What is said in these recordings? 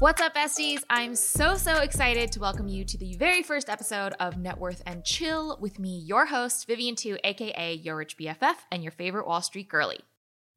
What's up, besties? I'm so, so excited to welcome you to the very first episode of Net Worth and Chill with me, your host, Vivian Tu, aka Your Rich BFF, and your favorite Wall Street girly.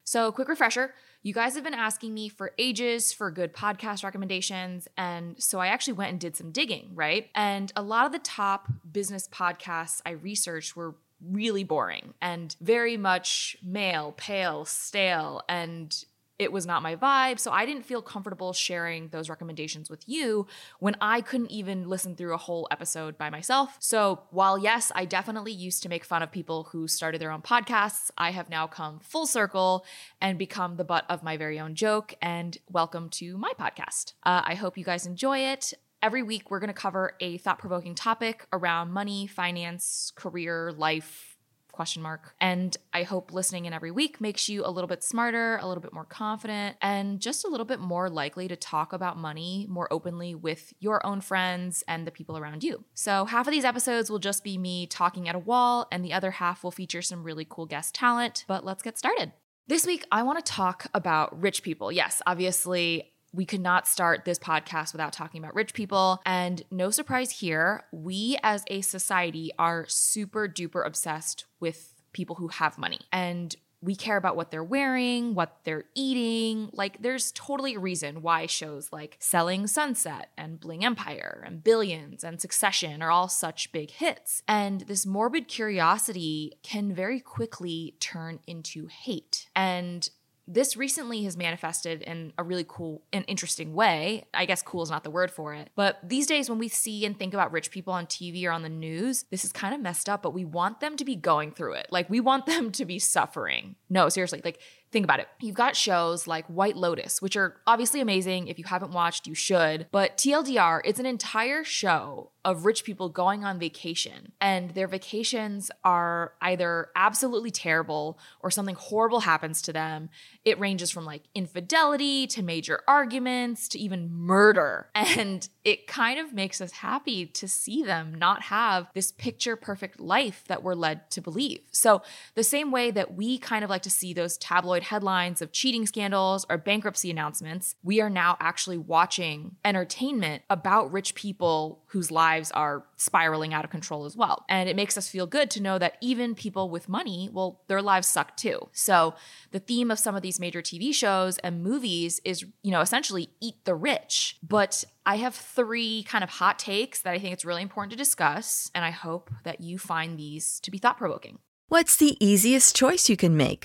So, quick refresher you guys have been asking me for ages for good podcast recommendations. And so I actually went and did some digging, right? And a lot of the top business podcasts I researched were really boring and very much male, pale, stale, and it was not my vibe. So I didn't feel comfortable sharing those recommendations with you when I couldn't even listen through a whole episode by myself. So while, yes, I definitely used to make fun of people who started their own podcasts, I have now come full circle and become the butt of my very own joke. And welcome to my podcast. Uh, I hope you guys enjoy it. Every week, we're going to cover a thought provoking topic around money, finance, career, life, question mark. And I hope listening in every week makes you a little bit smarter, a little bit more confident, and just a little bit more likely to talk about money more openly with your own friends and the people around you. So, half of these episodes will just be me talking at a wall, and the other half will feature some really cool guest talent. But let's get started. This week, I want to talk about rich people. Yes, obviously, we could not start this podcast without talking about rich people. And no surprise here, we as a society are super duper obsessed with people who have money. And we care about what they're wearing, what they're eating. Like, there's totally a reason why shows like Selling Sunset and Bling Empire and Billions and Succession are all such big hits. And this morbid curiosity can very quickly turn into hate. And this recently has manifested in a really cool and interesting way. I guess cool is not the word for it. But these days, when we see and think about rich people on TV or on the news, this is kind of messed up, but we want them to be going through it. Like, we want them to be suffering. No, seriously. Like, Think about it. You've got shows like White Lotus, which are obviously amazing. If you haven't watched, you should. But TLDR, it's an entire show of rich people going on vacation, and their vacations are either absolutely terrible or something horrible happens to them. It ranges from like infidelity to major arguments to even murder. And it kind of makes us happy to see them not have this picture perfect life that we're led to believe. So, the same way that we kind of like to see those tabloid tabloid headlines of cheating scandals or bankruptcy announcements, we are now actually watching entertainment about rich people whose lives are spiraling out of control as well. And it makes us feel good to know that even people with money, well, their lives suck too. So the theme of some of these major TV shows and movies is, you know, essentially eat the rich. But I have three kind of hot takes that I think it's really important to discuss, and I hope that you find these to be thought provoking. What's the easiest choice you can make?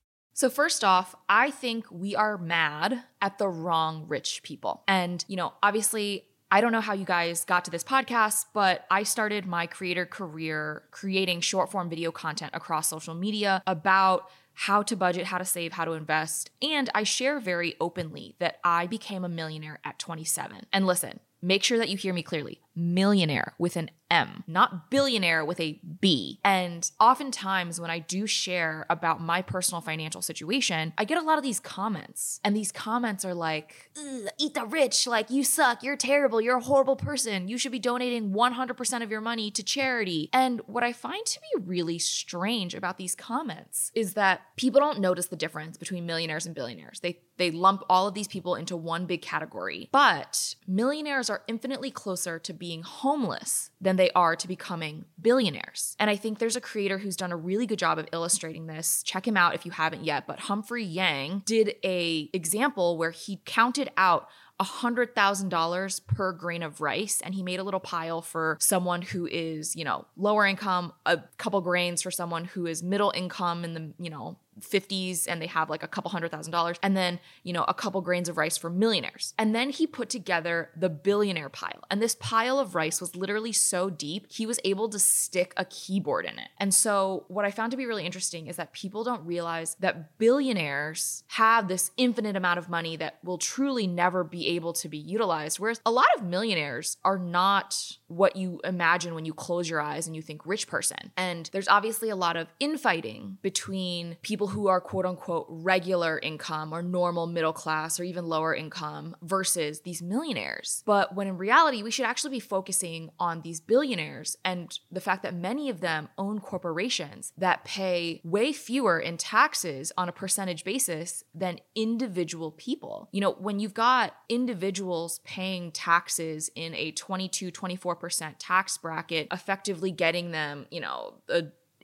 So, first off, I think we are mad at the wrong rich people. And, you know, obviously, I don't know how you guys got to this podcast, but I started my creator career creating short form video content across social media about how to budget, how to save, how to invest. And I share very openly that I became a millionaire at 27. And listen, make sure that you hear me clearly millionaire with an M, not billionaire with a B. And oftentimes, when I do share about my personal financial situation, I get a lot of these comments. And these comments are like, eat the rich, like, you suck, you're terrible, you're a horrible person, you should be donating 100% of your money to charity. And what I find to be really strange about these comments is that people don't notice the difference between millionaires and billionaires. They they lump all of these people into one big category. But millionaires are infinitely closer to being homeless than they are to becoming billionaires. And I think there's a creator who's done a really good job of illustrating this. Check him out if you haven't yet, but Humphrey Yang did a example where he counted out $100,000 per grain of rice. And he made a little pile for someone who is, you know, lower income, a couple grains for someone who is middle income in the, you know, 50s and they have like a couple hundred thousand dollars and then you know a couple grains of rice for millionaires and then he put together the billionaire pile and this pile of rice was literally so deep he was able to stick a keyboard in it and so what i found to be really interesting is that people don't realize that billionaires have this infinite amount of money that will truly never be able to be utilized whereas a lot of millionaires are not what you imagine when you close your eyes and you think rich person and there's obviously a lot of infighting between people who are quote unquote regular income or normal middle class or even lower income versus these millionaires. But when in reality, we should actually be focusing on these billionaires and the fact that many of them own corporations that pay way fewer in taxes on a percentage basis than individual people. You know, when you've got individuals paying taxes in a 22, 24% tax bracket, effectively getting them, you know, a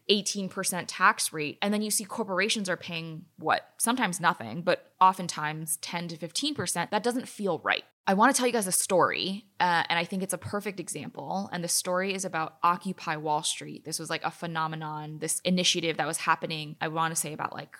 18% tax rate. And then you see corporations are paying what? Sometimes nothing, but oftentimes 10 to 15%. That doesn't feel right. I want to tell you guys a story, uh, and I think it's a perfect example. And the story is about Occupy Wall Street. This was like a phenomenon, this initiative that was happening, I want to say about like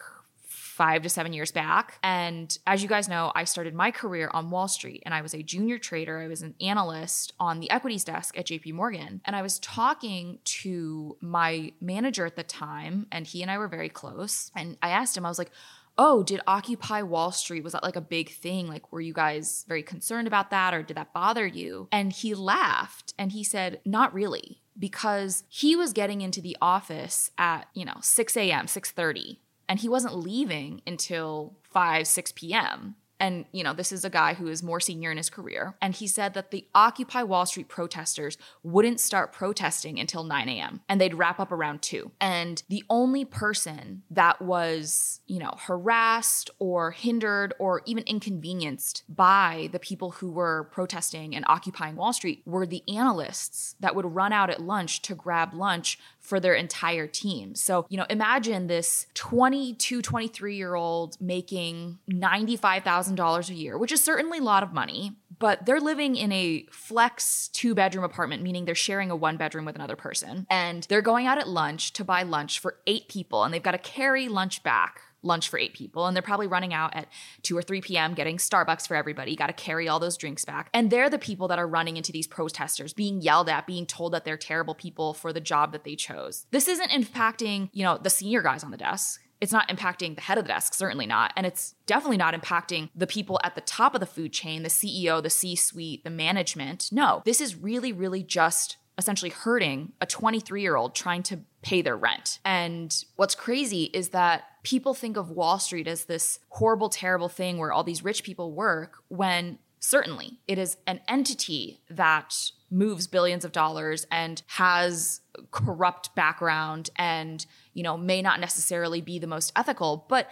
five to seven years back. And as you guys know, I started my career on Wall Street and I was a junior trader. I was an analyst on the equities desk at JP Morgan. And I was talking to my manager at the time, and he and I were very close. And I asked him, I was like, oh, did Occupy Wall Street, was that like a big thing? Like, were you guys very concerned about that or did that bother you? And he laughed and he said, not really. Because he was getting into the office at, you know, 6 a.m., 6:30 and he wasn't leaving until 5 6 p.m and you know this is a guy who is more senior in his career. And he said that the occupy wall street protesters wouldn't start protesting until 9 a.m and they'd wrap up around 2 and the only person that was you know harassed or hindered or even inconvenienced by the people who were protesting and occupying wall street were the analysts that would run out at lunch to grab lunch for their entire team. So you know imagine this 22 23 year old making 95000 $1,000 a year, which is certainly a lot of money, but they're living in a flex two bedroom apartment, meaning they're sharing a one bedroom with another person. And they're going out at lunch to buy lunch for eight people, and they've got to carry lunch back lunch for eight people and they're probably running out at 2 or 3 p.m. getting Starbucks for everybody. Got to carry all those drinks back. And they're the people that are running into these protesters, being yelled at, being told that they're terrible people for the job that they chose. This isn't impacting, you know, the senior guys on the desk. It's not impacting the head of the desk, certainly not. And it's definitely not impacting the people at the top of the food chain, the CEO, the C suite, the management. No, this is really, really just essentially hurting a 23 year old trying to pay their rent. And what's crazy is that people think of Wall Street as this horrible, terrible thing where all these rich people work when certainly. It is an entity that moves billions of dollars and has corrupt background and you know, may not necessarily be the most ethical, but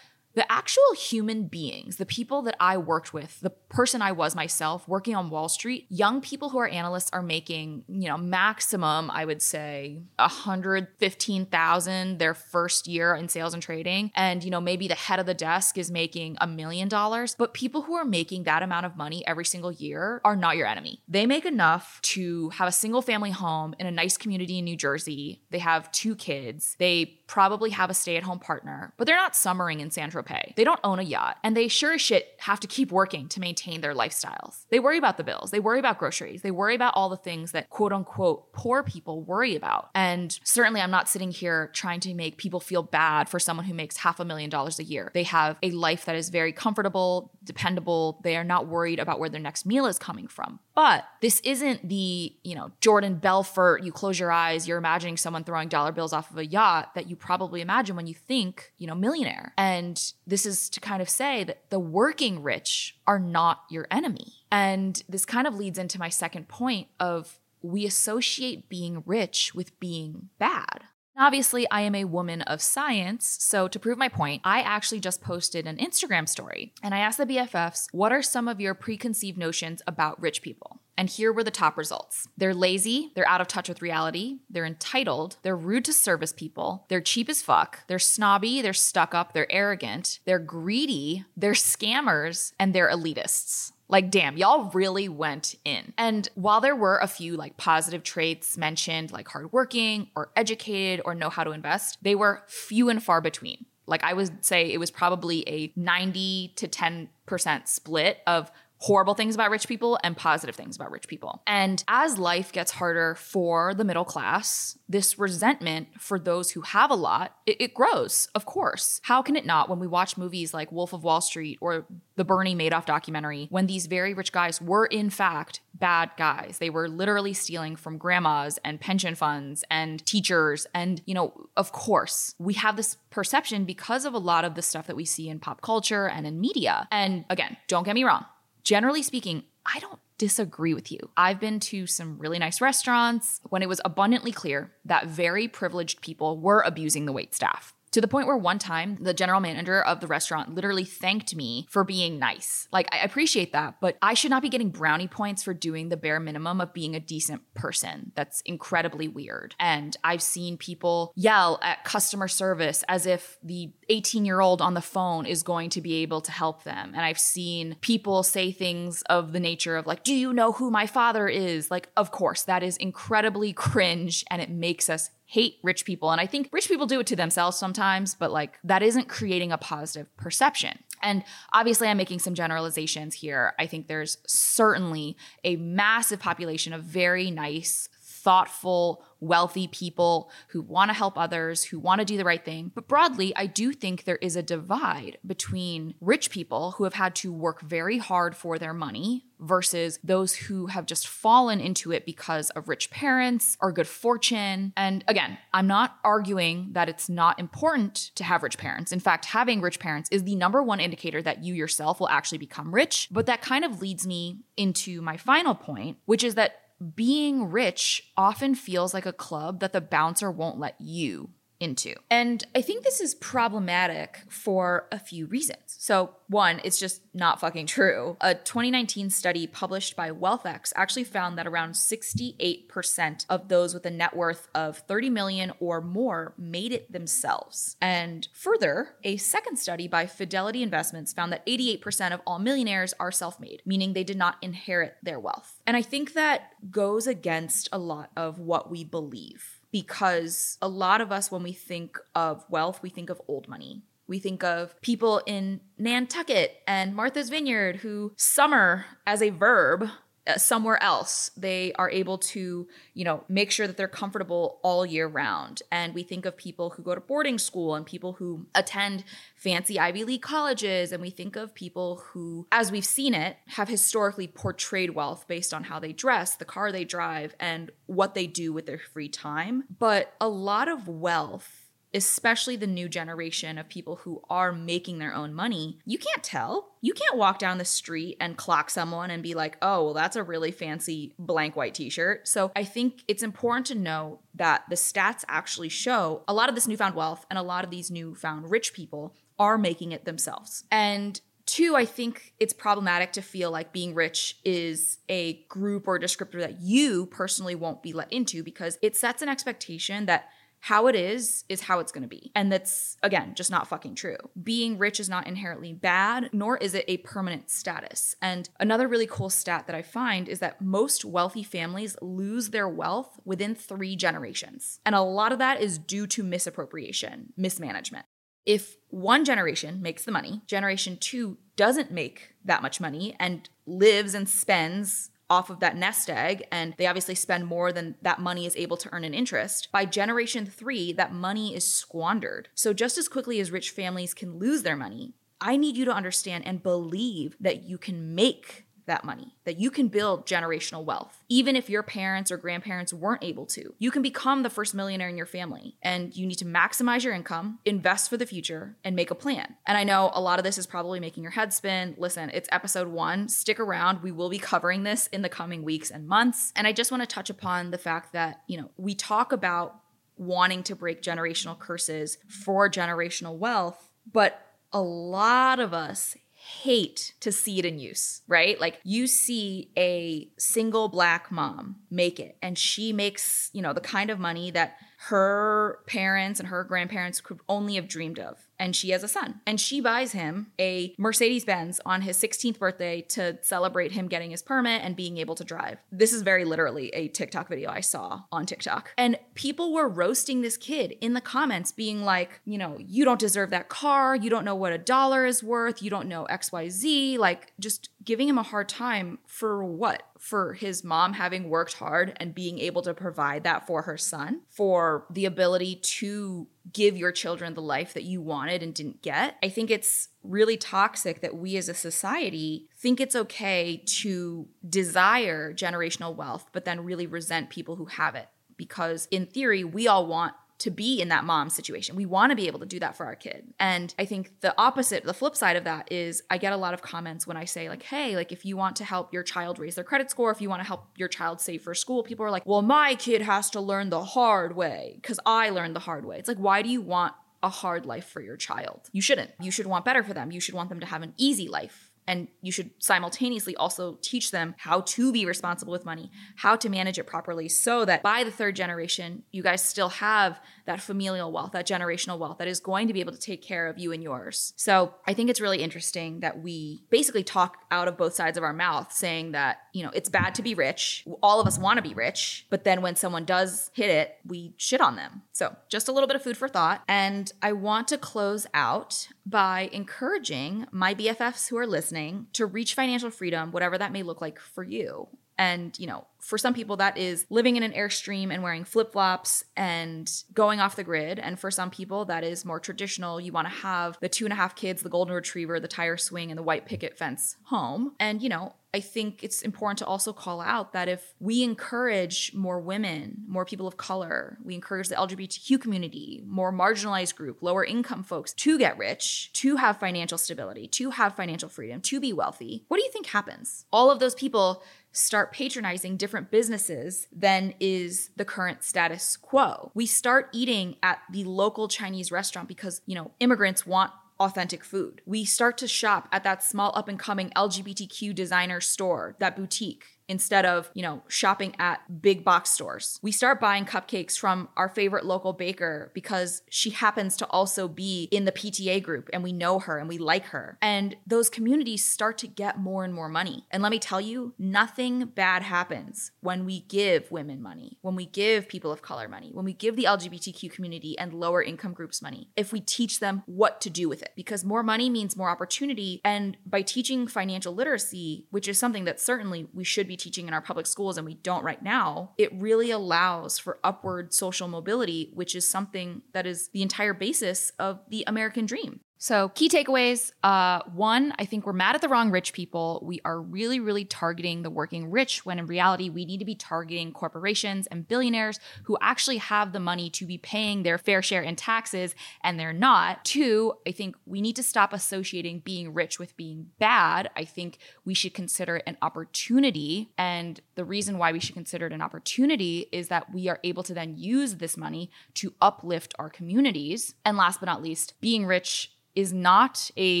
the actual human beings, the people that I worked with, the person I was myself working on Wall Street, young people who are analysts are making, you know, maximum, I would say, 115,000 their first year in sales and trading. And, you know, maybe the head of the desk is making a million dollars. But people who are making that amount of money every single year are not your enemy. They make enough to have a single family home in a nice community in New Jersey. They have two kids. They probably have a stay at home partner, but they're not summering in Saint-Tropez. They don't own a yacht, and they sure as shit have to keep working to maintain their lifestyles. They worry about the bills, they worry about groceries, they worry about all the things that quote unquote poor people worry about. And certainly, I'm not sitting here trying to make people feel bad for someone who makes half a million dollars a year. They have a life that is very comfortable, dependable. They are not worried about where their next meal is coming from. But this isn't the, you know, Jordan Belfort, you close your eyes, you're imagining someone throwing dollar bills off of a yacht that you probably imagine when you think, you know, millionaire. And this is to kind of say that the working rich are not your enemy. And this kind of leads into my second point of we associate being rich with being bad. Obviously, I am a woman of science, so to prove my point, I actually just posted an Instagram story and I asked the BFFs, what are some of your preconceived notions about rich people? And here were the top results. They're lazy, they're out of touch with reality, they're entitled, they're rude to service people, they're cheap as fuck, they're snobby, they're stuck up, they're arrogant, they're greedy, they're scammers, and they're elitists. Like, damn, y'all really went in. And while there were a few like positive traits mentioned, like hardworking or educated or know how to invest, they were few and far between. Like, I would say it was probably a 90 to 10% split of horrible things about rich people and positive things about rich people. And as life gets harder for the middle class, this resentment for those who have a lot, it, it, grows, of course. How can it not when we watch movies like Wolf of Wall Street or the Bernie Madoff documentary, when these very rich guys were in fact bad guys. They were literally stealing from grandmas and pension funds and teachers. And, you know, of course, we have this perception because of a lot of the stuff that we see in pop culture and in media. And again, don't get me wrong generally speaking, I don't disagree with you. I've been to some really nice restaurants when it was abundantly clear that very privileged people were abusing the wait staff to the point where one time the general manager of the restaurant literally thanked me for being nice. Like, I appreciate that, but I should not be getting brownie points for doing the bare minimum of being a decent person. That's incredibly weird. And I've seen people yell at customer service as if the 18 year old on the phone is going to be able to help them. And I've seen people say things of the nature of, like, do you know who my father is? Like, of course, that is incredibly cringe and it makes us hate rich people. And I think rich people do it to themselves sometimes, but like that isn't creating a positive perception. And obviously, I'm making some generalizations here. I think there's certainly a massive population of very nice, thoughtful, wealthy people who want to help others, who want to do the right thing. But broadly, I do think there is a divide between rich people who have had to work very hard for their money versus those who have just fallen into it because of rich parents or good fortune. And again, I'm not arguing that it's not important to have rich parents. In fact, having rich parents is the number one indicator that you yourself will actually become rich. But that kind of leads me into my final point, which is that being rich often feels like a club that the bouncer won't let you into. And I think this is problematic for a few reasons. So, one, it's just not fucking true. A 2019 study published by WealthX actually found that around 68% of those with a net worth of 30 million or more made it themselves. And further, a second study by Fidelity Investments found that 88% of all millionaires are self made, meaning they did not inherit their wealth. And I think that goes against a lot of what we believe because a lot of us, when we think of wealth, we think of old money. We think of people in Nantucket and Martha's Vineyard who summer as a verb Uh, somewhere else they are able to you know make sure that they're comfortable all year round. And we think of people who go to boarding school and people who attend fancy ivy league colleges. And we think of people who as we've seen it have historically portrayed wealth based on how they dress the car they drive and what they do with their free time. But a lot of wealth especially the new generation of people who are making their own money, you can't tell. You can't walk down the street and clock someone and be like, oh, well, that's a really fancy blank white t shirt. So I think it's important to know that the stats actually show a lot of this newfound wealth and a lot of these newfound rich people are making it themselves. And Two, I think it's problematic to feel like being rich is a group or a descriptor that you personally won't be let into because it sets an expectation that how it is is how it's going to be. And that's, again, just not fucking true. Being rich is not inherently bad, nor is it a permanent status. And another really cool stat that I find is that most wealthy families lose their wealth within three generations. And a lot of that is due to misappropriation, mismanagement. If one generation makes the money, generation two doesn't make that much money and lives and spends off of that nest egg and they obviously spend more than that money is able to earn in interest. By generation three, that money is squandered. So, just as quickly as rich families can lose their money, I need you to understand and believe that you can make that money, that you can build generational wealth. Even if your parents or grandparents weren't able to, you can become the first millionaire in your family. And you need to maximize your income, invest for the future, and make a plan. And I know a lot of this is probably making your head spin. Listen, it's episode one. Stick around. We will be covering this in the coming weeks and months. And I just want to touch upon the fact that, you know, we talk about wanting to break generational curses for generational wealth, but a lot of us hate to see it in use, right? Like you see a single black mom make it and she makes, you know, the kind of money that her parents and her grandparents could only have dreamed of. And she has a son. And she buys him a Mercedes Benz on his 16th birthday to celebrate him getting his permit and being able to drive. This is very literally a TikTok video I saw on TikTok. And people were roasting this kid in the comments, being like, you know, you don't deserve that car. You don't know what a dollar is worth. You don't know XYZ. Like, just giving him a hard time for what? For his mom having worked hard and being able to provide that for her son, for the ability to give your children the life that you wanted and didn't get. I think it's really toxic that we as a society think it's okay to desire generational wealth, but then really resent people who have it. Because in theory, we all want to be in that mom situation. We want to be able to do that for our kid. And I think the opposite, the flip side of that is I get a lot of comments when I say like, "Hey, like if you want to help your child raise their credit score, if you want to help your child save for school, people are like, "Well, my kid has to learn the hard way cuz I learned the hard way." It's like, "Why do you want a hard life for your child. You shouldn't. You should want better for them. You should want them to have an easy life. And you should simultaneously also teach them how to be responsible with money, how to manage it properly, so that by the third generation, you guys still have that familial wealth, that generational wealth that is going to be able to take care of you and yours. So I think it's really interesting that we basically talk out of both sides of our mouth saying that, you know, it's bad to be rich. All of us want to be rich. But then when someone does hit it, we shit on them. So just a little bit of food for thought. And I want to close out by encouraging my BFFs who are listening to reach financial freedom, whatever that may look like for you. And, you know, for some people, that is living in an Airstream and wearing flip flops and going off the grid. And for some people, that is more traditional. You want to have the two and a half kids, the golden retriever, the tire swing, and the white picket fence home. And, you know, I think it's important to also call out that if we encourage more women, more people of color, we encourage the LGBTQ community, more marginalized group, lower income folks to get rich, to have financial stability, to have financial freedom, to be wealthy, what do you think happens? All of those people start patronizing different businesses than is the current status quo. We start eating at the local Chinese restaurant because, you know, immigrants want authentic food. We start to shop at that small up and coming LGBTQ designer store, that boutique instead of, you know, shopping at big box stores. We start buying cupcakes from our favorite local baker because she happens to also be in the PTA group and we know her and we like her. And those communities start to get more and more money. And let me tell you, nothing bad happens when we give women money, when we give people of color money, when we give the LGBTQ community and lower income groups money, if we teach them what to do with it. Because more money means more opportunity. And by teaching financial literacy, which is something that certainly we should be teaching in our public schools and we don't right now, it really allows for upward social mobility, which is something that is the entire basis of the American dream. So, key takeaways uh, one, I think we're mad at the wrong rich people. We are really, really targeting the working rich when in reality, we need to be targeting corporations and billionaires who actually have the money to be paying their fair share in taxes and they're not. Two, I think we need to stop associating being rich with being bad. I think we should consider it an opportunity. And the reason why we should consider it an opportunity is that we are able to then use this money to uplift our communities. And last but not least, being rich is not a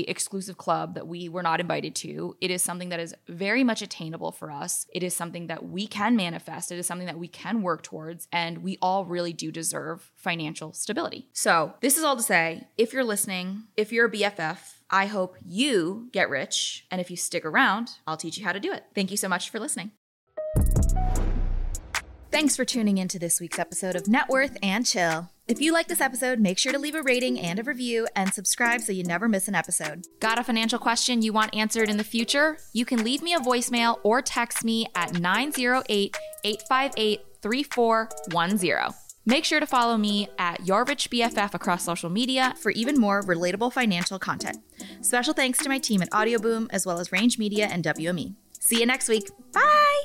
exclusive club that we were not invited to. It is something that is very much attainable for us. It is something that we can manifest. It is something that we can work towards and we all really do deserve financial stability. So, this is all to say, if you're listening, if you're a BFF, I hope you get rich and if you stick around, I'll teach you how to do it. Thank you so much for listening. Thanks for tuning into this week's episode of Net Worth and Chill. If you like this episode, make sure to leave a rating and a review and subscribe so you never miss an episode. Got a financial question you want answered in the future? You can leave me a voicemail or text me at 908 858 3410. Make sure to follow me at Your Rich BFF across social media for even more relatable financial content. Special thanks to my team at Audioboom, as well as Range Media and WME. See you next week. Bye!